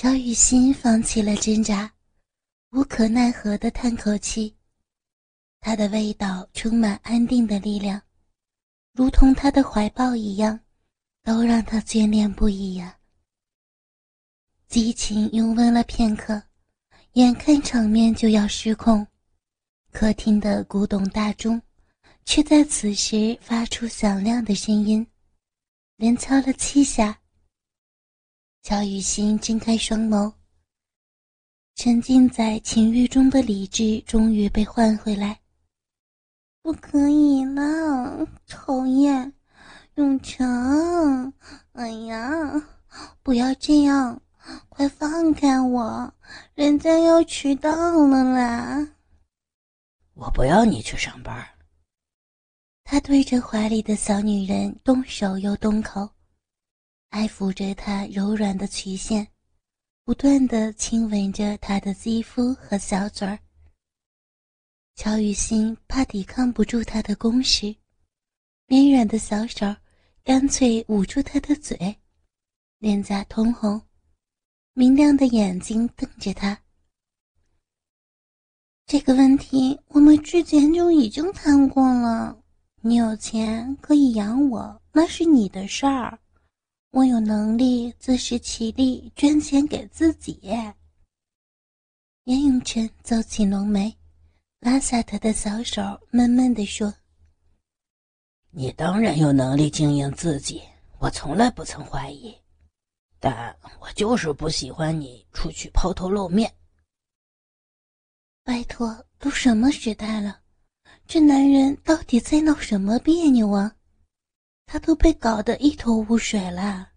乔雨欣放弃了挣扎，无可奈何的叹口气。他的味道充满安定的力量，如同他的怀抱一样，都让他眷恋不已呀。激情拥吻了片刻，眼看场面就要失控，客厅的古董大钟却在此时发出响亮的声音，连敲了七下。乔雨欣睁开双眸，沉浸在情欲中的理智终于被唤回来。不可以了，讨厌，永成！哎呀，不要这样，快放开我，人家要迟到了啦！我不要你去上班。他对着怀里的小女人动手又动口。爱抚着她柔软的曲线，不断的亲吻着她的肌肤和小嘴儿。乔雨欣怕抵抗不住他的攻势，绵软的小手干脆捂住他的嘴，脸颊通红，明亮的眼睛瞪着他。这个问题我们之前就已经谈过了，你有钱可以养我，那是你的事儿。我有能力自食其力赚钱给自己。严永成皱起浓眉，拉下他的小手，闷闷地说：“你当然有能力经营自己，我从来不曾怀疑。但我就是不喜欢你出去抛头露面。拜托，都什么时代了，这男人到底在闹什么别扭啊？”他都被搞得一头雾水了。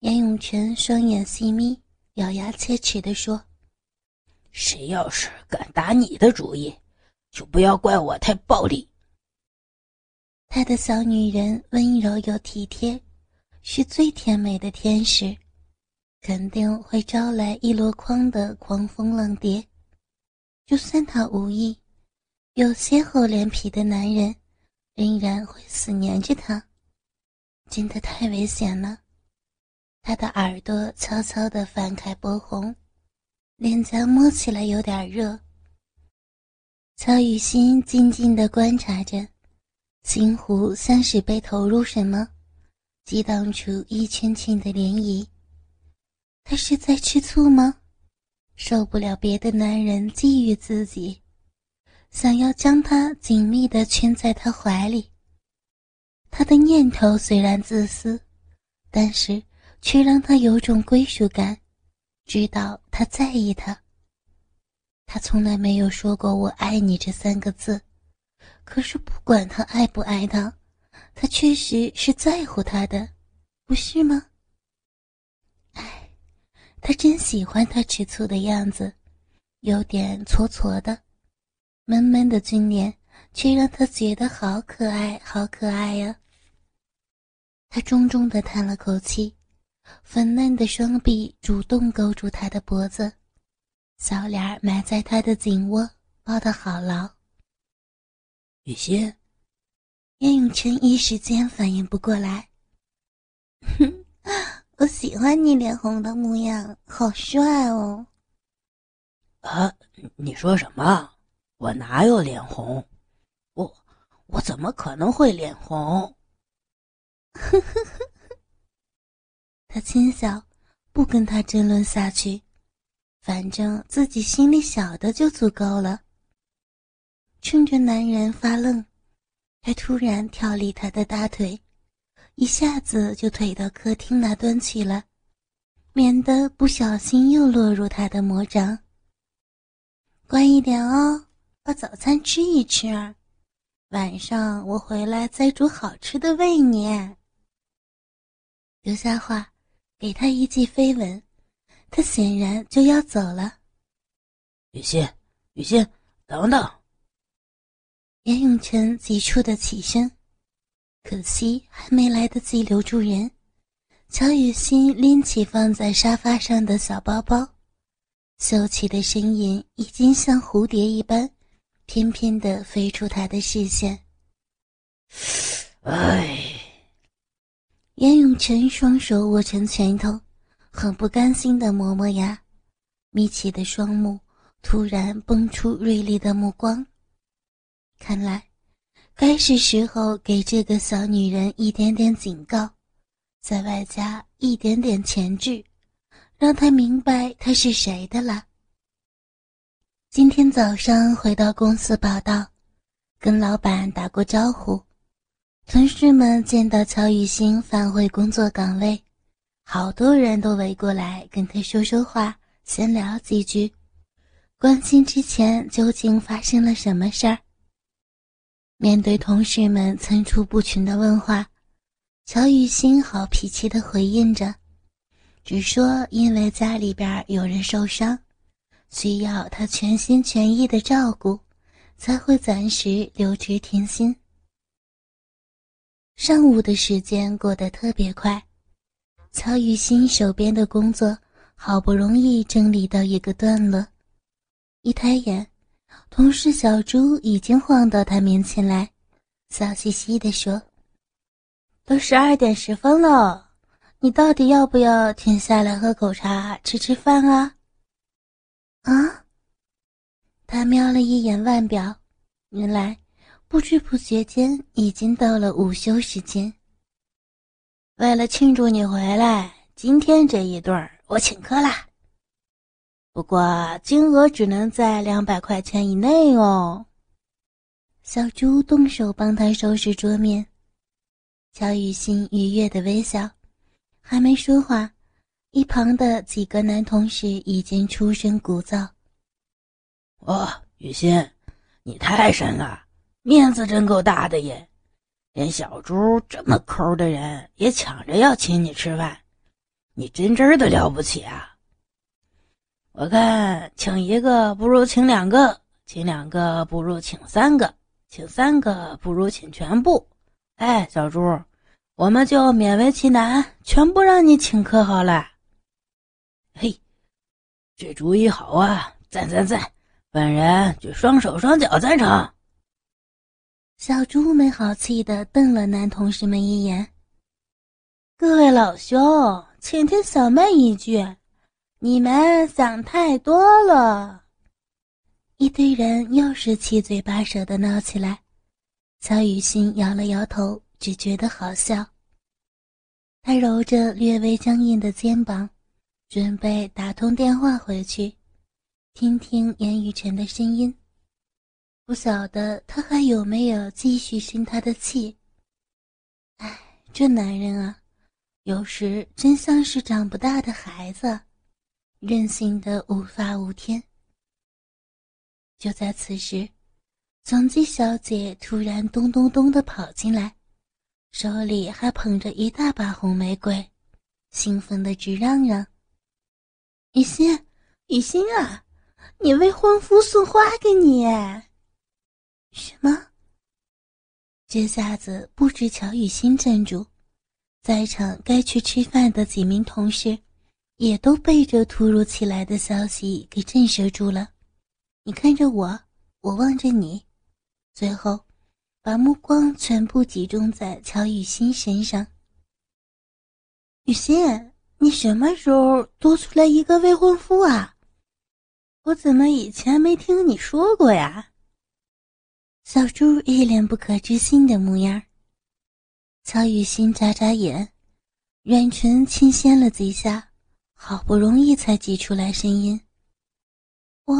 严永泉双眼细眯，咬牙切齿地说：“谁要是敢打你的主意，就不要怪我太暴力。”他的小女人温柔又体贴，是最甜美的天使，肯定会招来一箩筐的狂风浪蝶。就算他无意，有些厚脸皮的男人。仍然会死黏着他，真的太危险了。他的耳朵悄悄地翻开薄红，脸颊摸起来有点热。乔雨欣静静地观察着，心湖像是被投入什么，激荡出一圈圈的涟漪。他是在吃醋吗？受不了别的男人觊觎自己。想要将他紧密地圈在他怀里。他的念头虽然自私，但是却让他有种归属感，知道他在意他。他从来没有说过“我爱你”这三个字，可是不管他爱不爱他，他确实是在乎他的，不是吗？哎，他真喜欢他吃醋的样子，有点挫挫的。闷闷的俊脸，却让他觉得好可爱，好可爱呀。他重重的叹了口气，粉嫩的双臂主动勾住他的脖子，小脸埋在他的颈窝，抱得好牢。雨欣，叶永成一时间反应不过来。哼，我喜欢你脸红的模样，好帅哦。啊，你说什么？我哪有脸红？我我怎么可能会脸红？他轻笑，不跟他争论下去，反正自己心里晓得就足够了。趁着男人发愣，他突然跳离他的大腿，一下子就腿到客厅那端去了，免得不小心又落入他的魔掌。乖一点哦。把早餐吃一吃，晚上我回来再煮好吃的喂你。留下话，给他一记飞吻，他显然就要走了。雨欣，雨欣，等等！严永成急促的起身，可惜还没来得及留住人，乔雨欣拎起放在沙发上的小包包，秀气的身影已经像蝴蝶一般。翩翩的飞出他的视线。哎，严永成双手握成拳头，很不甘心的磨磨牙，眯起的双目突然蹦出锐利的目光。看来，该是时候给这个小女人一点点警告，再外加一点点钳制，让她明白她是谁的了。今天早上回到公司报道，跟老板打过招呼，同事们见到乔雨欣返回工作岗位，好多人都围过来跟他说说话，闲聊几句，关心之前究竟发生了什么事儿。面对同事们层出不穷的问话，乔雨欣好脾气的回应着，只说因为家里边有人受伤，需要他全心全意的照顾，才会暂时留职停薪。上午的时间过得特别快，乔雨欣手边的工作好不容易整理到一个段落，一抬眼。同事小朱已经晃到他面前来，笑嘻嘻地说：“都十二点十分了，你到底要不要停下来喝口茶、吃吃饭啊？”啊！他瞄了一眼腕表，原来不知不觉间已经到了午休时间。为了庆祝你回来，今天这一顿我请客啦。不过金额只能在两百块钱以内哦。小猪动手帮他收拾桌面，乔雨欣愉悦的微笑，还没说话，一旁的几个男同事已经出声鼓噪：“哦，雨欣，你太神了，面子真够大的耶！连小猪这么抠的人也抢着要请你吃饭，你真真的了不起啊！”我看请一个不如请两个，请两个不如请三个，请三个不如请全部。哎，小猪，我们就勉为其难，全部让你请客好了。嘿，这主意好啊！赞赞赞！本人举双手双脚赞成。小猪没好气的瞪了男同事们一眼。各位老兄，请听小妹一句。你们想太多了！一堆人又是七嘴八舌的闹起来。乔雨欣摇了摇头，只觉得好笑。他揉着略微僵硬的肩膀，准备打通电话回去，听听严雨辰的声音。不晓得他还有没有继续生他的气。哎，这男人啊，有时真像是长不大的孩子。任性的无法无天。就在此时，总机小姐突然咚咚咚的跑进来，手里还捧着一大把红玫瑰，兴奋的直嚷嚷：“雨欣，雨欣啊，你未婚夫送花给你！”什么？这下子不止乔雨欣镇住，在场该去吃饭的几名同事。也都被这突如其来的消息给震慑住了。你看着我，我望着你，最后把目光全部集中在乔雨欣身上。雨欣，你什么时候多出来一个未婚夫啊？我怎么以前没听你说过呀？小猪一脸不可置信的模样。曹雨欣眨眨眼，软唇轻掀了几下。好不容易才挤出来声音：“我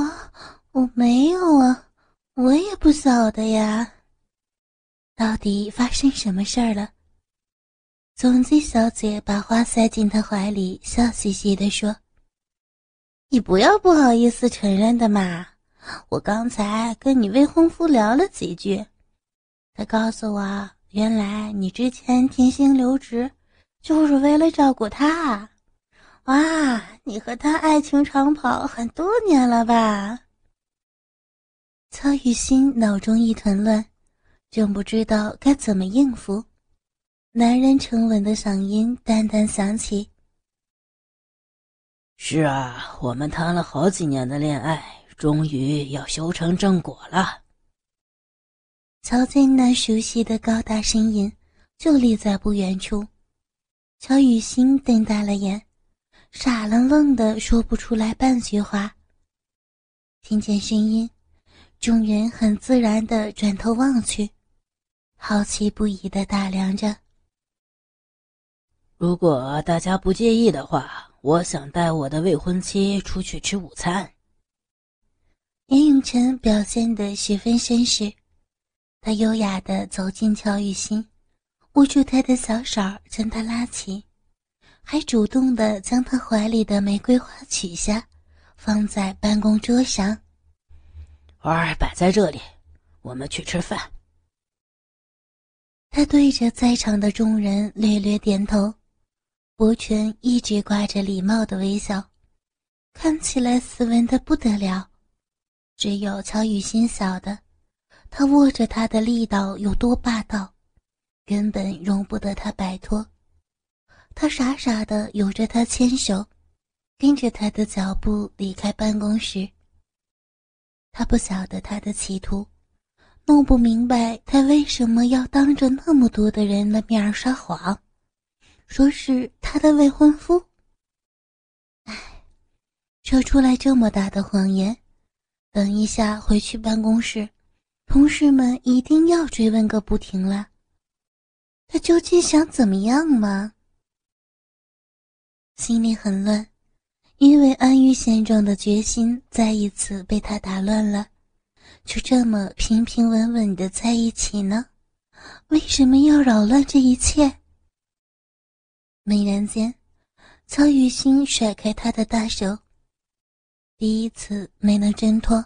我没有啊，我也不晓得呀。到底发生什么事儿了？”总机小姐把花塞进他怀里，笑嘻嘻地说：“你不要不好意思承认的嘛。我刚才跟你未婚夫聊了几句，他告诉我，原来你之前停薪留职，就是为了照顾他。”哇，你和他爱情长跑很多年了吧？曹雨欣脑中一团乱，正不知道该怎么应付。男人沉稳的嗓音淡淡响起：“是啊，我们谈了好几年的恋爱，终于要修成正果了。”曹静那熟悉的高大身影就立在不远处。乔雨欣瞪大了眼。傻愣愣的说不出来半句话。听见声音，众人很自然的转头望去，好奇不已的打量着。如果大家不介意的话，我想带我的未婚妻出去吃午餐。严永成表现得十分绅士，他优雅的走进乔雨欣，握住她的小手，将她拉起，还主动的将她怀里的玫瑰花取下，放在办公桌上。花儿摆在这里，我们去吃饭。他对着在场的众人略略点头，薄唇一直挂着礼貌的微笑，看起来斯文的不得了。只有乔雨欣晓得，他握着她的力道有多霸道，根本容不得他摆脱。他傻傻的由着他牵手，跟着他的脚步离开办公室。他不晓得他的企图，弄不明白他为什么要当着那么多的人的面撒谎，说是他的未婚夫。唉，说出来这么大的谎言。等一下回去办公室，同事们一定要追问个不停了。他究竟想怎么样吗？心里很乱，因为安于现状的决心再一次被他打乱了。就这么平平稳稳的在一起呢？为什么要扰乱这一切？猛然间，曹雨欣甩开他的大手。第一次没能挣脱，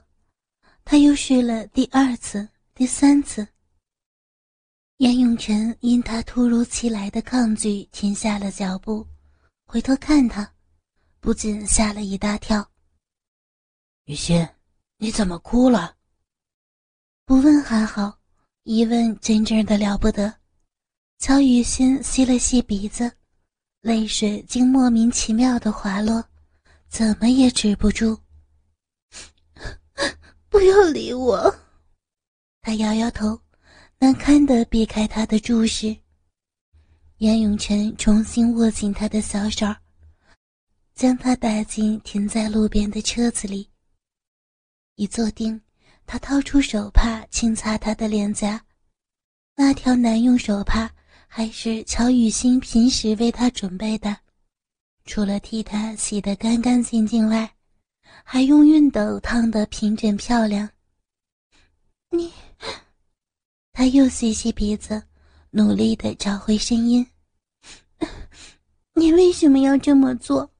他又试了第二次、第三次。严永成因他突如其来的抗拒停下了脚步，回头看他，不禁吓了一大跳。雨欣，你怎么哭了？不问还好，一问真正的了不得。曹雨欣吸了吸鼻子，泪水竟莫名其妙的滑落。怎么也止不住！不要理我！他摇摇头，难堪的避开他的注视。严永成重新握紧他的小手，将他带进停在路边的车子里。一坐定，他掏出手帕轻擦他的脸颊，那条男用手帕还是乔雨欣平时为他准备的。除了替他洗得干干净净外，还用熨斗烫得平整漂亮。你，他又吸吸鼻子，努力的找回声音。你为什么要这么做？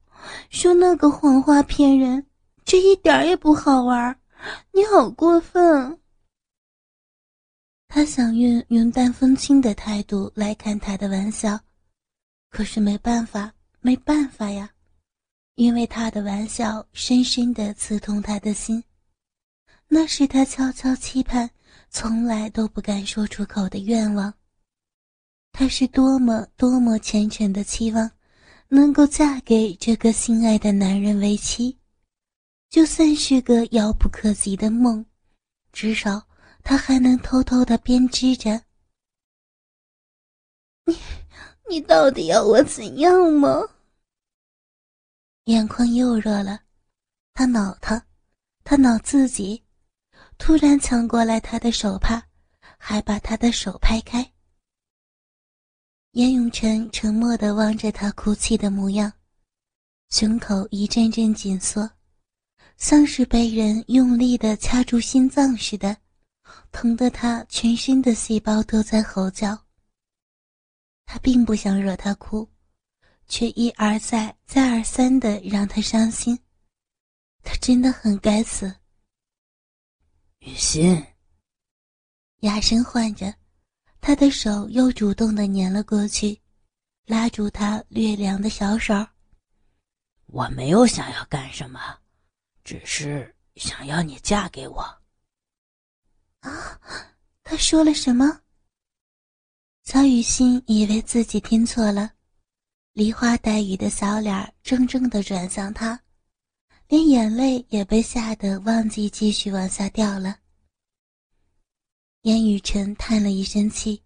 说那个谎话骗人，这一点也不好玩。你好过分！他想用云淡风轻的态度来看他的玩笑，可是没办法。没办法呀，因为他的玩笑深深的刺痛他的心，那是他悄悄期盼、从来都不敢说出口的愿望。他是多么多么虔诚的期望，能够嫁给这个心爱的男人为妻，就算是个遥不可及的梦，至少他还能偷偷的编织着。你。你到底要我怎样吗？眼眶又热了，他恼他，他恼自己，突然抢过来他的手帕，还把他的手拍开。严永成沉默的望着他哭泣的模样，胸口一阵阵紧缩，像是被人用力的掐住心脏似的，疼得他全身的细胞都在吼叫。他并不想惹他哭，却一而再、再而三的让他伤心。他真的很该死。雨欣，哑声唤着，他的手又主动的粘了过去，拉住他略凉的小手。我没有想要干什么，只是想要你嫁给我。啊，他说了什么？曹雨欣以为自己听错了，梨花带雨的小脸怔怔地转向他，连眼泪也被吓得忘记继续往下掉了。严雨辰叹了一声气，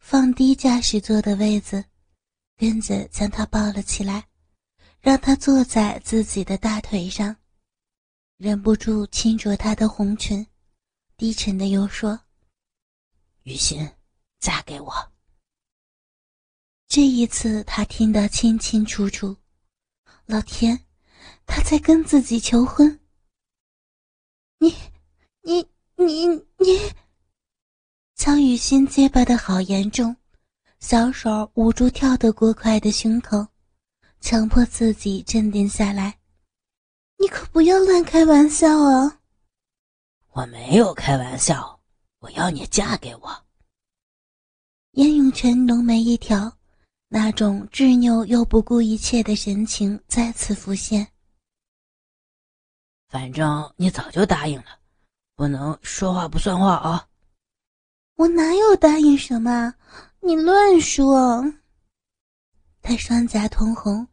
放低驾驶座的位子，跟着将他抱了起来，让他坐在自己的大腿上，忍不住亲着他的红唇，低沉的又说：“雨欣，嫁给我。”这一次他听得清清楚楚，老天，他在跟自己求婚。你，你，你，你！苍雨欣结巴的好严重，小手捂住跳得过快的胸口。强迫自己镇定下来，你可不要乱开玩笑啊！我没有开玩笑，我要你嫁给我。严永泉浓眉一挑，那种执拗又不顾一切的神情再次浮现。反正你早就答应了，不能说话不算话啊！我哪有答应什么？你乱说！他双颊通红。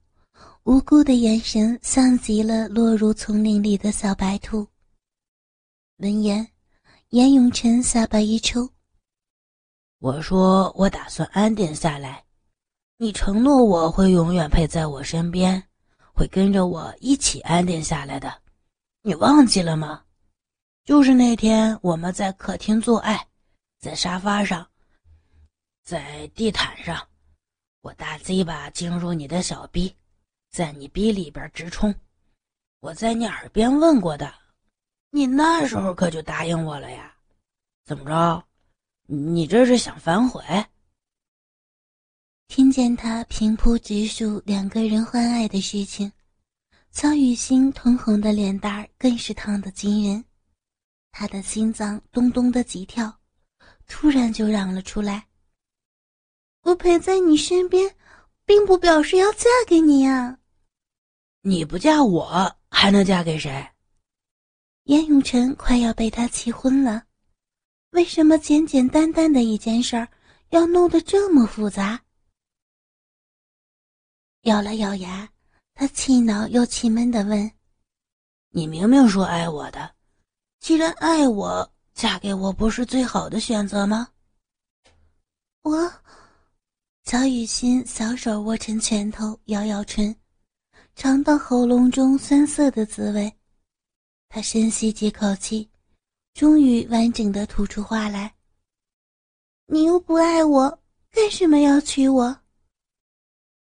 无辜的眼神像极了落入丛林里的小白兔。闻言，严永晨下巴一抽：“我说我打算安定下来，你承诺我会永远陪在我身边，会跟着我一起安定下来的，你忘记了吗？就是那天我们在客厅做爱，在沙发上，在地毯上，我大鸡巴进入你的小逼。”在你逼里边直冲，我在你耳边问过的，你那时候可就答应我了呀？怎么着？你这是想反悔？听见他平铺直述两个人欢爱的事情，曹雨欣通红的脸蛋儿更是烫得惊人，他的心脏咚咚的急跳，突然就嚷了出来：“我陪在你身边，并不表示要嫁给你呀！”你不嫁我，还能嫁给谁？严永成快要被他气昏了，为什么简简单单的一件事儿要弄得这么复杂？咬了咬牙，他气恼又气闷的问：“你明明说爱我的，既然爱我，嫁给我不是最好的选择吗？”我，乔雨欣小手握成拳头，咬咬唇。尝到喉咙中酸涩的滋味，他深吸几口气，终于完整的吐出话来：“你又不爱我，干什么要娶我？”“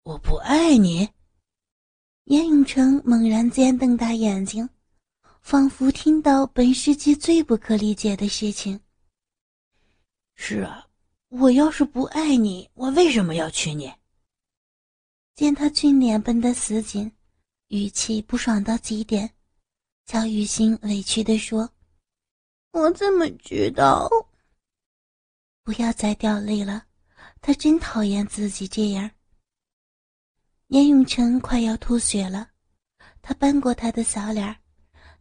我不爱你。”严永成猛然间瞪大眼睛，仿佛听到本世纪最不可理解的事情。“是啊，我要是不爱你，我为什么要娶你？”见他俊脸绷得死紧，语气不爽到极点，乔雨欣委屈地说：“我怎么知道？不要再掉泪了，他真讨厌自己这样。”严永成快要吐血了，他扳过他的小脸，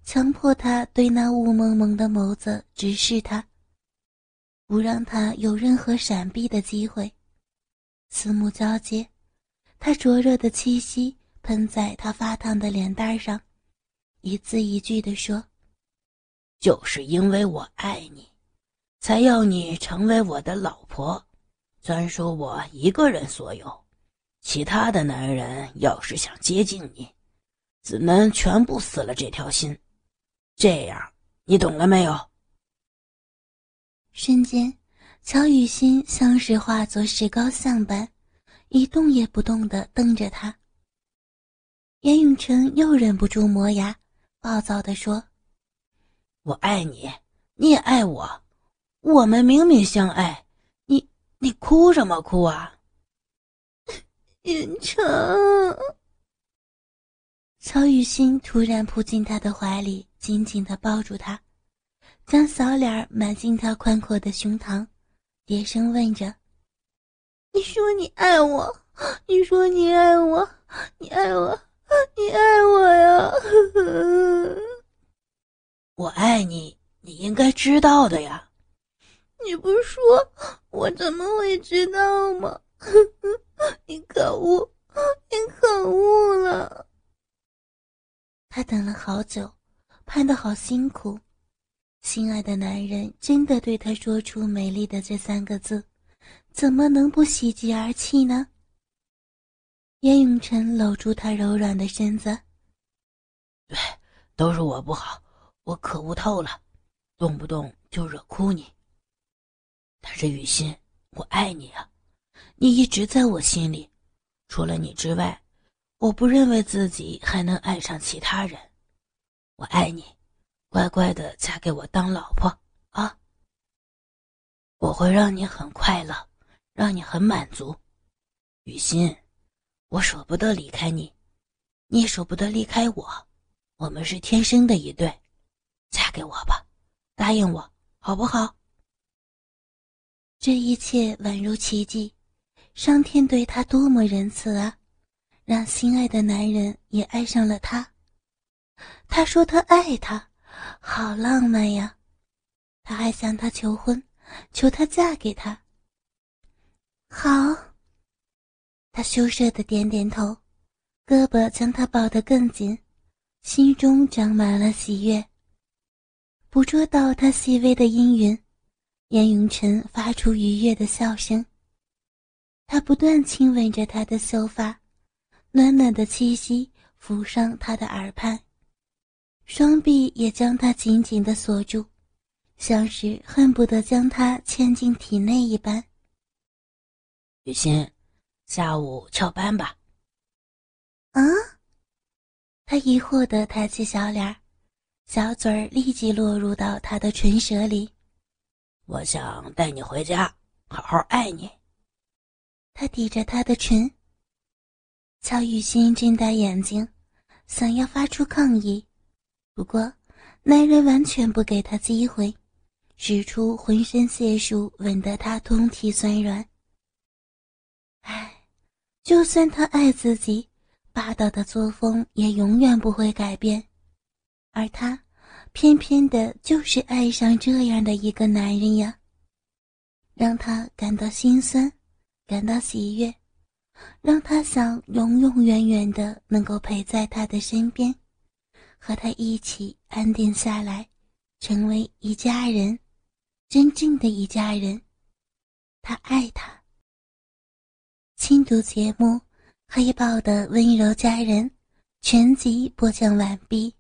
强迫他对那雾蒙蒙的眸子直视他，不让他有任何闪避的机会，四目交接。他灼热的气息喷在他发烫的脸蛋上，一字一句地说：“就是因为我爱你，才要你成为我的老婆，专属我一个人所有。其他的男人要是想接近你，只能全部死了这条心。这样，你懂了没有？”瞬间，乔雨欣像是化作石膏像般。一动也不动地瞪着他。严永成又忍不住磨牙，暴躁地说：“我爱你，你也爱我，我们明明相爱，你你哭什么哭啊？”云成，曹雨欣突然扑进他的怀里，紧紧地抱住他，将小脸埋进他宽阔的胸膛，低声问着。你说你爱我，你说你爱我，你爱我，你爱我呀！我爱你，你应该知道的呀。你不说，我怎么会知道吗？你可恶，你可恶了！他等了好久，盼得好辛苦，心爱的男人真的对他说出“美丽的”这三个字。怎么能不喜极而泣呢？叶永成搂住他柔软的身子。对，都是我不好，我可恶透了，动不动就惹哭你。但是雨欣，我爱你啊，你一直在我心里，除了你之外，我不认为自己还能爱上其他人。我爱你，乖乖的嫁给我当老婆啊！我会让你很快乐，让你很满足，雨欣。我舍不得离开你，你也舍不得离开我，我们是天生的一对，嫁给我吧，答应我好不好？这一切宛如奇迹，上天对他多么仁慈啊，让心爱的男人也爱上了他。他说他爱他，好浪漫呀！他还向他求婚，求他嫁给他。好。他羞涩的点点头，胳膊将他抱得更紧，心中长满了喜悦。捕捉到他细微的阴云，严永成发出愉悦的笑声。他不断亲吻着她的秀发，暖暖的气息浮上他的耳畔，双臂也将他紧紧的锁住，像是恨不得将他嵌进体内一般。雨欣。下午翘班吧。啊！他疑惑的抬起小脸小嘴儿立即落入到他的唇舌里。我想带你回家，好好爱你。他抵着他的唇。乔雨欣睁大眼睛，想要发出抗议，不过男人完全不给他机会，使出浑身解数，吻得他通体酸软。就算他爱自己，霸道的作风也永远不会改变，而他偏偏的就是爱上这样的一个男人呀，让他感到心酸，感到喜悦，让他想永永远远的能够陪在他的身边，和他一起安定下来，成为一家人，真正的一家人。他爱他。亲读节目《黑豹的温柔佳人》全集播讲完毕。